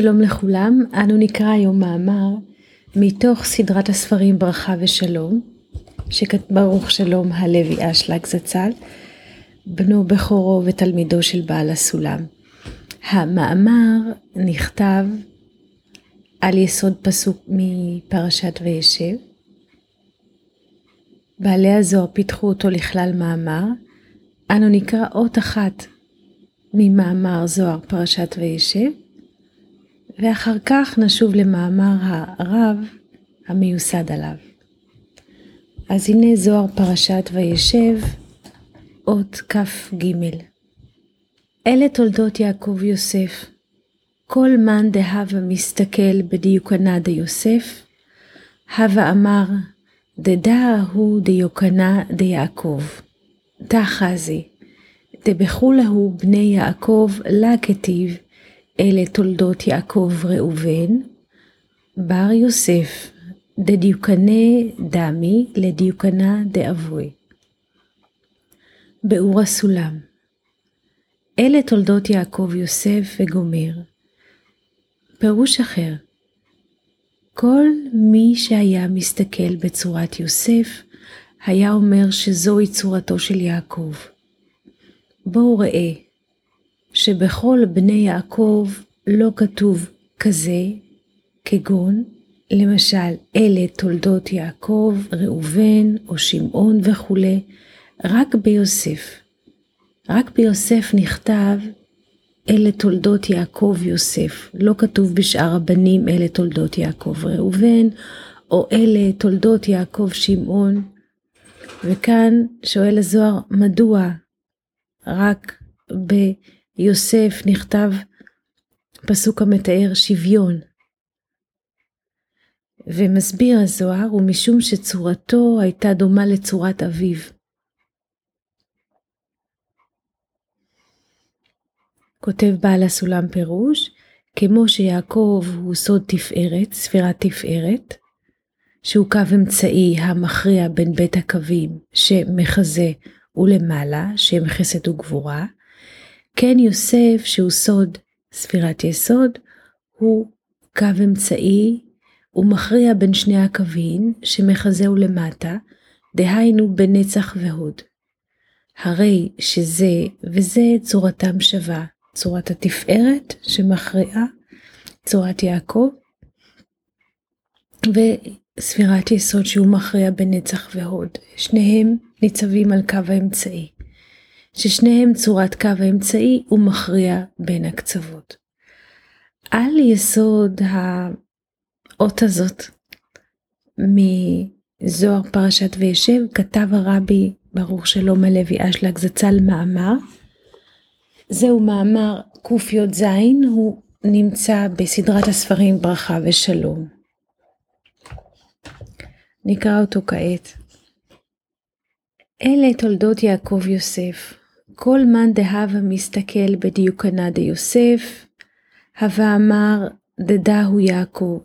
שלום לכולם, אנו נקרא היום מאמר מתוך סדרת הספרים ברכה ושלום, שברוך שלום הלוי אשלג זצ"ל, בנו בכורו ותלמידו של בעל הסולם. המאמר נכתב על יסוד פסוק מפרשת וישב. בעלי הזוהר פיתחו אותו לכלל מאמר, אנו נקרא אות אחת ממאמר זוהר פרשת וישב, ואחר כך נשוב למאמר הרב המיוסד עליו. אז הנה זוהר פרשת וישב, אות כ"ג. אלה תולדות יעקב יוסף. כל מאן דהבה מסתכל בדיוקנה דיוסף, הווה אמר, דדא הוא דיוקנה דיעקב. תחזי, דבכולהו בני יעקב לה כתיב, אלה תולדות יעקב ראובן, בר יוסף, דדיוקנה דמי לדיוקנה דאבוי. באור הסולם אלה תולדות יעקב יוסף וגומר. פירוש אחר כל מי שהיה מסתכל בצורת יוסף, היה אומר שזוהי צורתו של יעקב. בואו ראה שבכל בני יעקב לא כתוב כזה, כגון, למשל, אלה תולדות יעקב, ראובן או שמעון וכולי, רק ביוסף. רק ביוסף נכתב, אלה תולדות יעקב יוסף. לא כתוב בשאר הבנים, אלה תולדות יעקב ראובן, או אלה תולדות יעקב שמעון. וכאן שואל הזוהר, מדוע רק ב... יוסף נכתב פסוק המתאר שוויון. ומסביר הזוהר, ומשום שצורתו הייתה דומה לצורת אביו. כותב בעל הסולם פירוש, כמו שיעקב הוא סוד תפארת, ספירת תפארת, שהוא קו אמצעי המכריע בין בית הקווים שמחזה ולמעלה, שהם חסד וגבורה, כן יוסף שהוא סוד ספירת יסוד, הוא קו אמצעי ומכריע בין שני הקווים שמחזהו למטה, דהיינו בנצח והוד. הרי שזה וזה צורתם שווה, צורת התפארת שמכריעה, צורת יעקב, וספירת יסוד שהוא מכריע בנצח והוד. שניהם ניצבים על קו האמצעי. ששניהם צורת קו האמצעי ומכריע בין הקצוות. על יסוד האות הזאת מזוהר פרשת וישב כתב הרבי ברוך שלום הלוי אשלג זצ"ל מאמר. זהו מאמר קי"ז, הוא נמצא בסדרת הספרים ברכה ושלום. נקרא אותו כעת. אלה תולדות יעקב יוסף, כל מאן דהבה מסתכל בדיוקנה דיוסף, הווה אמר דדה הוא יעקב.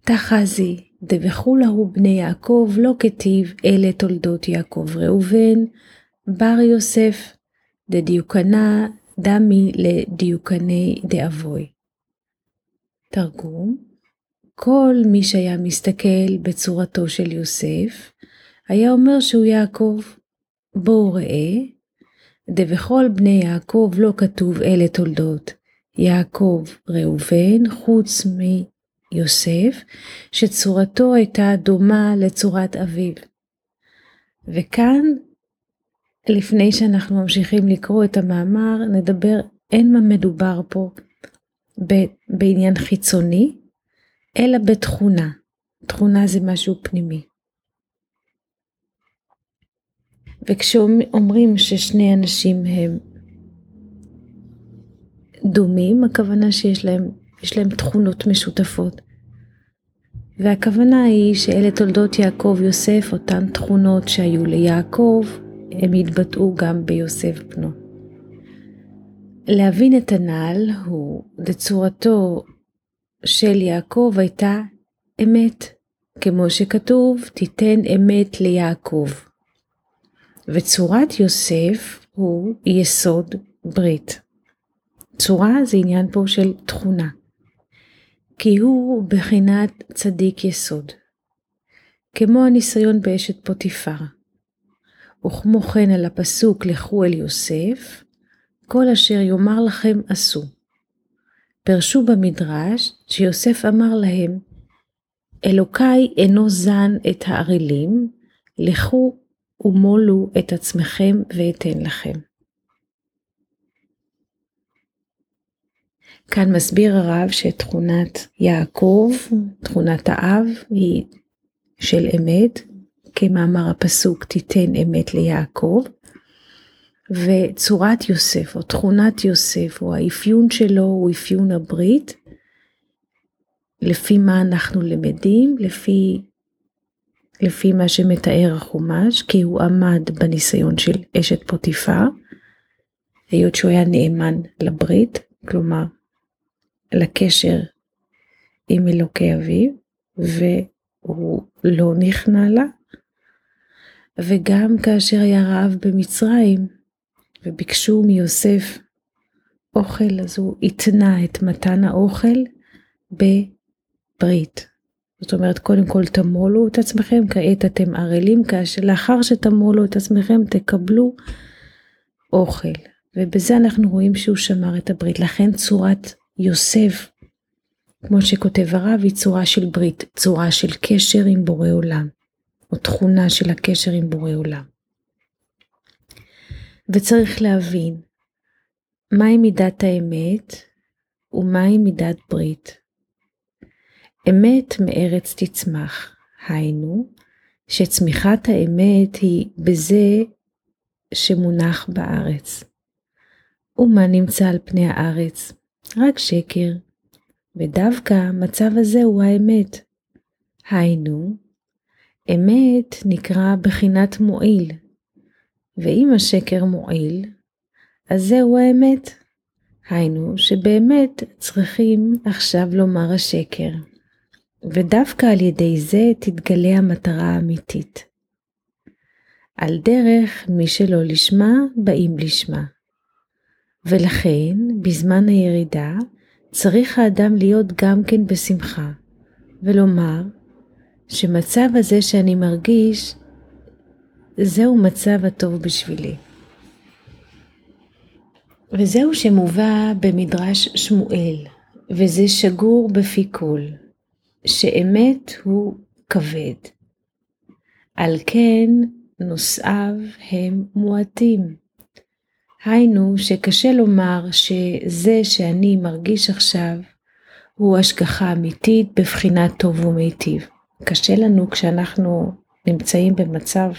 תחזי דבכולהו בני יעקב לא כתיב אלה תולדות יעקב ראובן, בר יוסף, דדיוקנה דמי לדיוקני דאבוי. תרגום כל מי שהיה מסתכל בצורתו של יוסף, היה אומר שהוא יעקב. בואו ראה, דבכל בני יעקב לא כתוב אלה תולדות יעקב ראובן, חוץ מיוסף, שצורתו הייתה דומה לצורת אביו. וכאן, לפני שאנחנו ממשיכים לקרוא את המאמר, נדבר, אין מה מדובר פה בעניין חיצוני, אלא בתכונה. תכונה זה משהו פנימי. וכשאומרים ששני אנשים הם דומים, הכוונה שיש להם, להם תכונות משותפות. והכוונה היא שאלה תולדות יעקב יוסף, אותן תכונות שהיו ליעקב, הם יתבטאו גם ביוסף בנו. להבין את הנ"ל הוא, לצורתו של יעקב הייתה אמת, כמו שכתוב, תיתן אמת ליעקב. וצורת יוסף הוא יסוד ברית. צורה זה עניין פה של תכונה. כי הוא בחינת צדיק יסוד. כמו הניסיון באשת פוטיפר. וכמו כן על הפסוק לכו אל יוסף, כל אשר יאמר לכם עשו. פרשו במדרש שיוסף אמר להם, אלוקיי אינו זן את הערלים, לכו ומולו את עצמכם ואתן לכם. כאן מסביר הרב שתכונת יעקב, תכונת האב, היא של אמת, כמאמר הפסוק תיתן אמת ליעקב, וצורת יוסף או תכונת יוסף או האפיון שלו הוא אפיון הברית, לפי מה אנחנו למדים, לפי, לפי מה שמתאר החומש, כי הוא עמד בניסיון של אשת פוטיפר, היות שהוא היה נאמן לברית, כלומר לקשר עם אלוקי אביו, והוא לא נכנע לה, וגם כאשר היה רעב במצרים, וביקשו מיוסף אוכל, אז הוא התנה את מתן האוכל בברית. זאת אומרת, קודם כל תמולו את עצמכם, כעת אתם ערלים, כאשר לאחר שתמולו את עצמכם תקבלו אוכל. ובזה אנחנו רואים שהוא שמר את הברית. לכן צורת יוסף, כמו שכותב הרב, היא צורה של ברית, צורה של קשר עם בורא עולם, או תכונה של הקשר עם בורא עולם. וצריך להבין מהי מידת האמת ומהי מידת ברית. אמת מארץ תצמח, היינו, שצמיחת האמת היא בזה שמונח בארץ. ומה נמצא על פני הארץ? רק שקר. ודווקא המצב הזה הוא האמת. היינו, אמת נקרא בחינת מועיל, ואם השקר מועיל, אז זהו האמת. היינו שבאמת צריכים עכשיו לומר השקר, ודווקא על ידי זה תתגלה המטרה האמיתית. על דרך מי שלא לשמה, באים לשמה. ולכן, בזמן הירידה, צריך האדם להיות גם כן בשמחה, ולומר שמצב הזה שאני מרגיש, זהו מצב הטוב בשבילי. וזהו שמובא במדרש שמואל, וזה שגור בפי כל, שאמת הוא כבד. על כן נושאיו הם מועטים. היינו שקשה לומר שזה שאני מרגיש עכשיו הוא השגחה אמיתית בבחינת טוב ומיטיב. קשה לנו כשאנחנו נמצאים במצב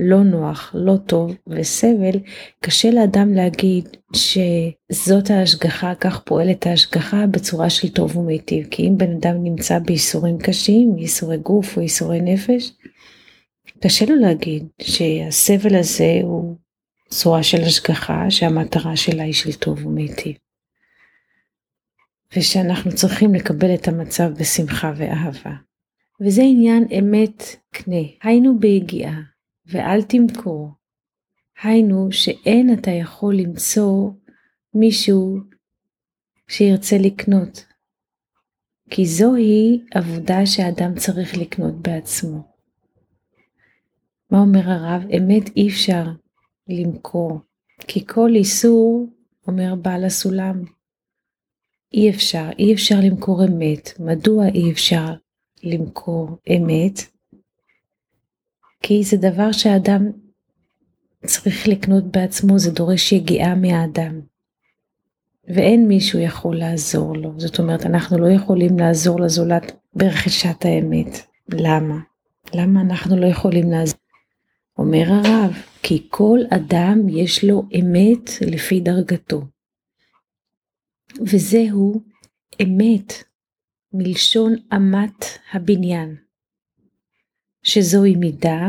לא נוח, לא טוב וסבל, קשה לאדם להגיד שזאת ההשגחה, כך פועלת ההשגחה בצורה של טוב ומיטיב. כי אם בן אדם נמצא בייסורים קשים, ייסורי גוף או ייסורי נפש, קשה לו להגיד שהסבל הזה הוא צורה של השגחה שהמטרה שלה היא של טוב ומיטיב. ושאנחנו צריכים לקבל את המצב בשמחה ואהבה. וזה עניין אמת קנה, היינו ביגיעה, ואל תמכור. היינו שאין אתה יכול למצוא מישהו שירצה לקנות, כי זוהי עבודה שאדם צריך לקנות בעצמו. מה אומר הרב? אמת אי אפשר למכור, כי כל איסור, אומר בעל הסולם, אי אפשר, אי אפשר למכור אמת. מדוע אי אפשר למכור אמת? כי זה דבר שאדם צריך לקנות בעצמו, זה דורש יגיעה מהאדם. ואין מישהו יכול לעזור לו. זאת אומרת, אנחנו לא יכולים לעזור לזולת ברכישת האמת. למה? למה אנחנו לא יכולים לעזור? אומר הרב, כי כל אדם יש לו אמת לפי דרגתו. וזהו אמת מלשון אמת הבניין. שזוהי מידה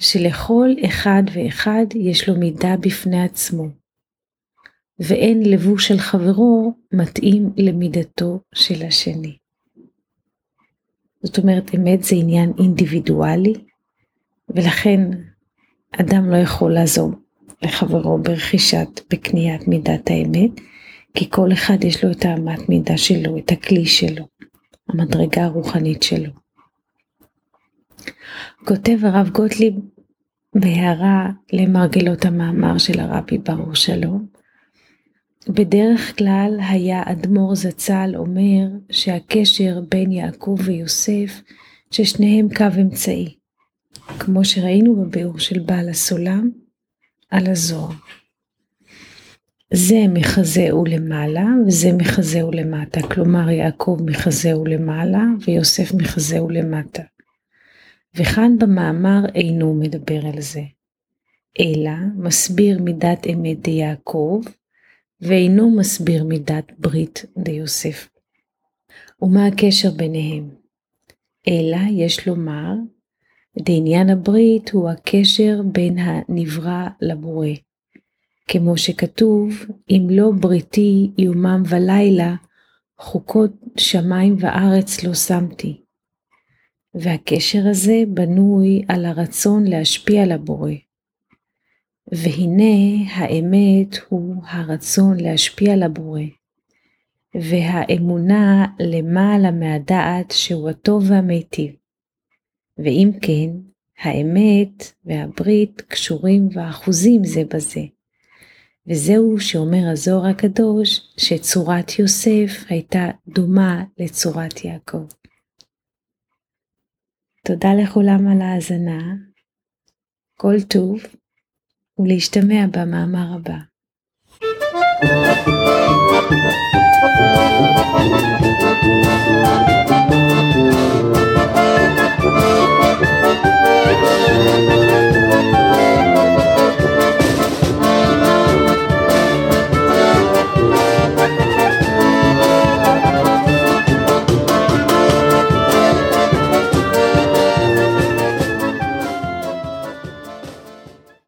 שלכל אחד ואחד יש לו מידה בפני עצמו, ואין לבוש של חברו מתאים למידתו של השני. זאת אומרת, אמת זה עניין אינדיבידואלי, ולכן אדם לא יכול לעזור לחברו ברכישת, בקניית מידת האמת, כי כל אחד יש לו את האמת מידה שלו, את הכלי שלו, המדרגה הרוחנית שלו. כותב הרב גוטליב בהערה למרגלות המאמר של הרבי ברור שלום, בדרך כלל היה אדמו"ר זצ"ל אומר שהקשר בין יעקב ויוסף ששניהם קו אמצעי, כמו שראינו בביאור של בעל הסולם על הזוהר. זה מחזהו למעלה וזה מחזהו למטה, כלומר יעקב מחזהו למעלה ויוסף מחזהו למטה. וכאן במאמר אינו מדבר על זה, אלא מסביר מידת אמת דיעקב, ואינו מסביר מידת ברית דיוסף. ומה הקשר ביניהם? אלא יש לומר, דעניין הברית הוא הקשר בין הנברא לבורא. כמו שכתוב, אם לא בריתי יומם ולילה, חוקות שמיים וארץ לא שמתי. והקשר הזה בנוי על הרצון להשפיע על הבורא. והנה האמת הוא הרצון להשפיע על הבורא, והאמונה למעלה מהדעת שהוא הטוב והמיטיב. ואם כן, האמת והברית קשורים ואחוזים זה בזה. וזהו שאומר הזוהר הקדוש, שצורת יוסף הייתה דומה לצורת יעקב. תודה לכולם על ההאזנה, כל טוב, ולהשתמע במאמר הבא.